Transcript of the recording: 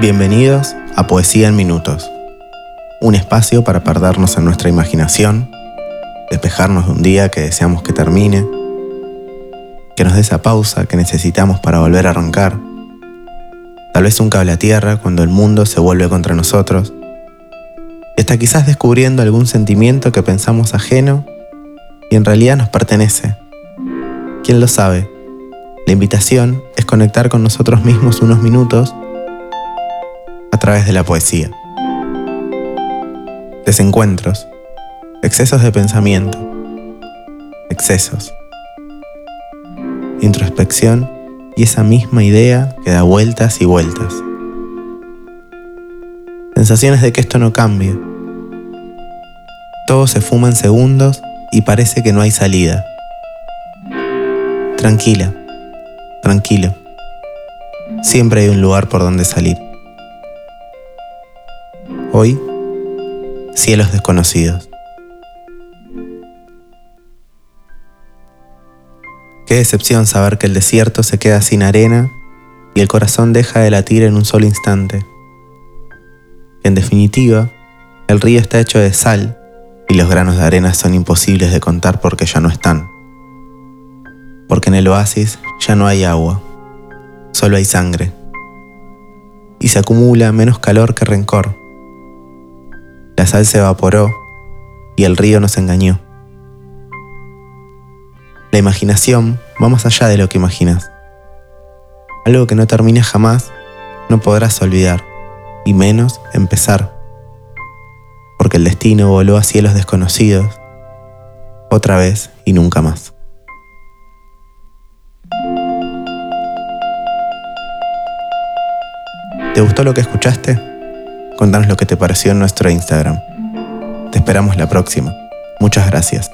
Bienvenidos a Poesía en Minutos, un espacio para perdernos en nuestra imaginación, despejarnos de un día que deseamos que termine, que nos dé esa pausa que necesitamos para volver a arrancar, tal vez un cable a tierra cuando el mundo se vuelve contra nosotros, y hasta quizás descubriendo algún sentimiento que pensamos ajeno y en realidad nos pertenece. ¿Quién lo sabe? La invitación es conectar con nosotros mismos unos minutos a través de la poesía. Desencuentros, excesos de pensamiento, excesos, introspección y esa misma idea que da vueltas y vueltas. Sensaciones de que esto no cambia. Todo se fuma en segundos y parece que no hay salida. Tranquila, tranquilo. Siempre hay un lugar por donde salir. Hoy, cielos desconocidos. Qué decepción saber que el desierto se queda sin arena y el corazón deja de latir en un solo instante. En definitiva, el río está hecho de sal y los granos de arena son imposibles de contar porque ya no están. Porque en el oasis ya no hay agua, solo hay sangre. Y se acumula menos calor que rencor. La sal se evaporó y el río nos engañó. La imaginación va más allá de lo que imaginas. Algo que no termine jamás no podrás olvidar, y menos empezar porque el destino voló a cielos desconocidos, otra vez y nunca más. ¿Te gustó lo que escuchaste? Contanos lo que te pareció en nuestro Instagram. Te esperamos la próxima. Muchas gracias.